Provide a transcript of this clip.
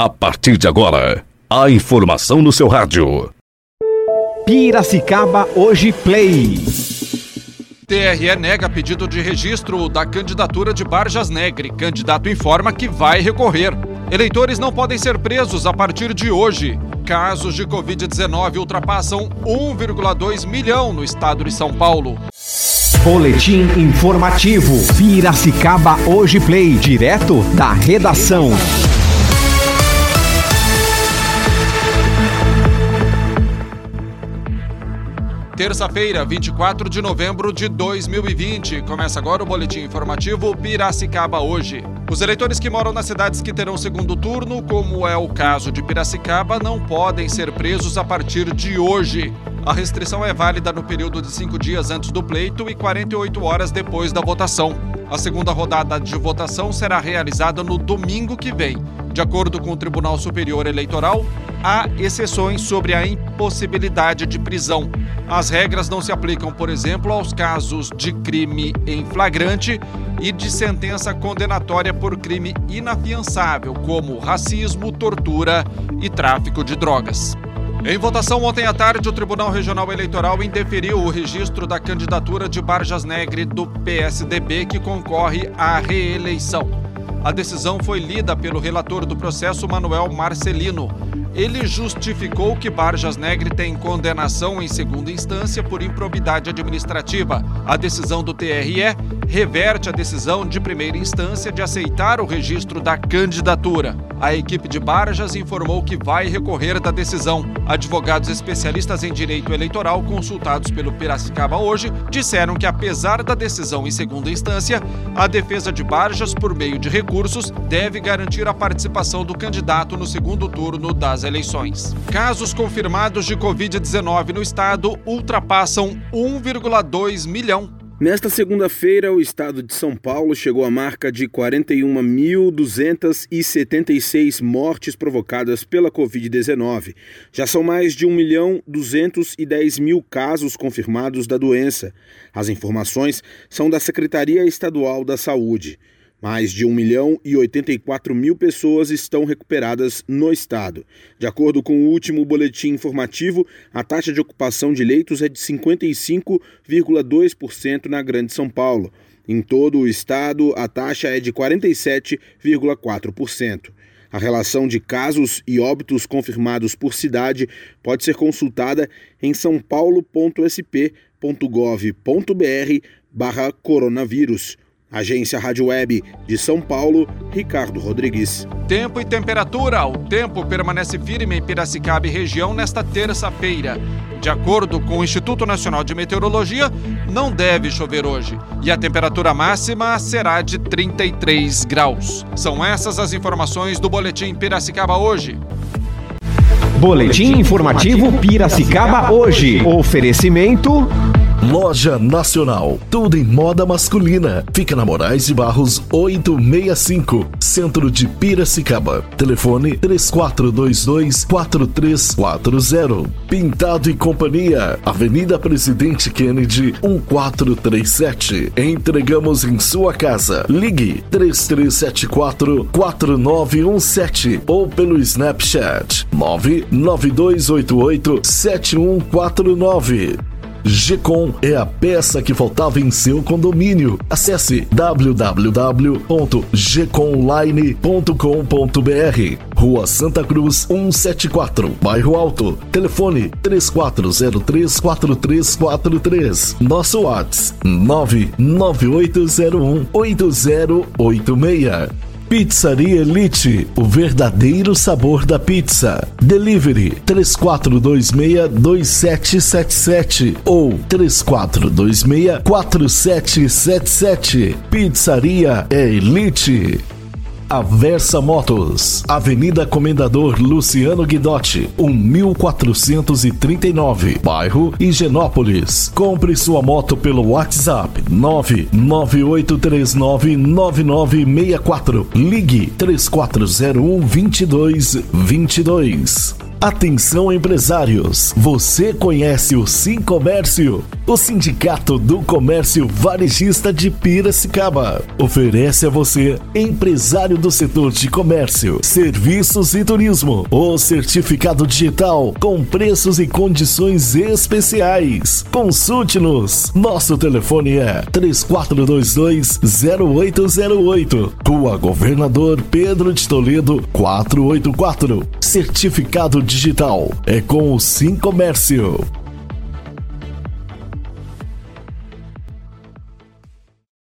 A partir de agora, a informação no seu rádio. Piracicaba Hoje Play. TRE nega pedido de registro da candidatura de Barjas Negre. Candidato informa que vai recorrer. Eleitores não podem ser presos a partir de hoje. Casos de Covid-19 ultrapassam 1,2 milhão no estado de São Paulo. Boletim informativo. Piracicaba Hoje Play. Direto da redação. Terça-feira, 24 de novembro de 2020. Começa agora o boletim informativo Piracicaba hoje. Os eleitores que moram nas cidades que terão segundo turno, como é o caso de Piracicaba, não podem ser presos a partir de hoje. A restrição é válida no período de cinco dias antes do pleito e 48 horas depois da votação. A segunda rodada de votação será realizada no domingo que vem. De acordo com o Tribunal Superior Eleitoral, há exceções sobre a impossibilidade de prisão. As regras não se aplicam, por exemplo, aos casos de crime em flagrante e de sentença condenatória por crime inafiançável, como racismo, tortura e tráfico de drogas. Em votação ontem à tarde, o Tribunal Regional Eleitoral indeferiu o registro da candidatura de Barjas Negre do PSDB, que concorre à reeleição. A decisão foi lida pelo relator do processo, Manuel Marcelino. Ele justificou que Barjas Negre tem condenação em segunda instância por improbidade administrativa. A decisão do TRE reverte a decisão de primeira instância de aceitar o registro da candidatura. A equipe de Barjas informou que vai recorrer da decisão. Advogados especialistas em direito eleitoral consultados pelo Piracicaba hoje disseram que, apesar da decisão em segunda instância, a defesa de Barjas, por meio de recursos, deve garantir a participação do candidato no segundo turno das eleições. Casos confirmados de Covid-19 no estado ultrapassam 1,2 milhão. Nesta segunda-feira, o estado de São Paulo chegou à marca de 41.276 mortes provocadas pela Covid-19. Já são mais de 1 milhão 210 mil casos confirmados da doença. As informações são da Secretaria Estadual da Saúde. Mais de 1 milhão e 84 mil pessoas estão recuperadas no estado. De acordo com o último boletim informativo, a taxa de ocupação de leitos é de 55,2% na Grande São Paulo. Em todo o estado, a taxa é de 47,4%. A relação de casos e óbitos confirmados por cidade pode ser consultada em sãopaulo.sp.gov.br barra coronavírus. Agência Rádio Web de São Paulo, Ricardo Rodrigues. Tempo e temperatura. O tempo permanece firme em Piracicaba e região nesta terça-feira. De acordo com o Instituto Nacional de Meteorologia, não deve chover hoje e a temperatura máxima será de 33 graus. São essas as informações do Boletim Piracicaba hoje. Boletim informativo Piracicaba hoje. Oferecimento. Loja Nacional, tudo em moda masculina. Fica na Moraes de Barros 865, centro de Piracicaba. Telefone 3422-4340. Pintado e Companhia, Avenida Presidente Kennedy 1437. Entregamos em sua casa. Ligue 3374-4917 ou pelo Snapchat 99288 7149. Gcom é a peça que faltava em seu condomínio. Acesse www.gconline.com.br. Rua Santa Cruz 174, Bairro Alto. Telefone 34034343. Nosso WhatsApp 99801 8086. Pizzaria Elite, o verdadeiro sabor da pizza. Delivery 3426-2777 ou 3426-4777. Pizzaria Elite. Aversa Motos, Avenida Comendador Luciano Guidotti, 1439, bairro Higienópolis. Compre sua moto pelo WhatsApp 998399964. Ligue 3401 2222. Atenção empresários, você conhece o Sim Comércio? O Sindicato do Comércio Varejista de Piracicaba oferece a você, empresário do setor de comércio, serviços e turismo, o certificado digital com preços e condições especiais. Consulte-nos. Nosso telefone é 3422-0808. Rua Governador Pedro de Toledo 484. Certificado digital é com o Sim Comércio.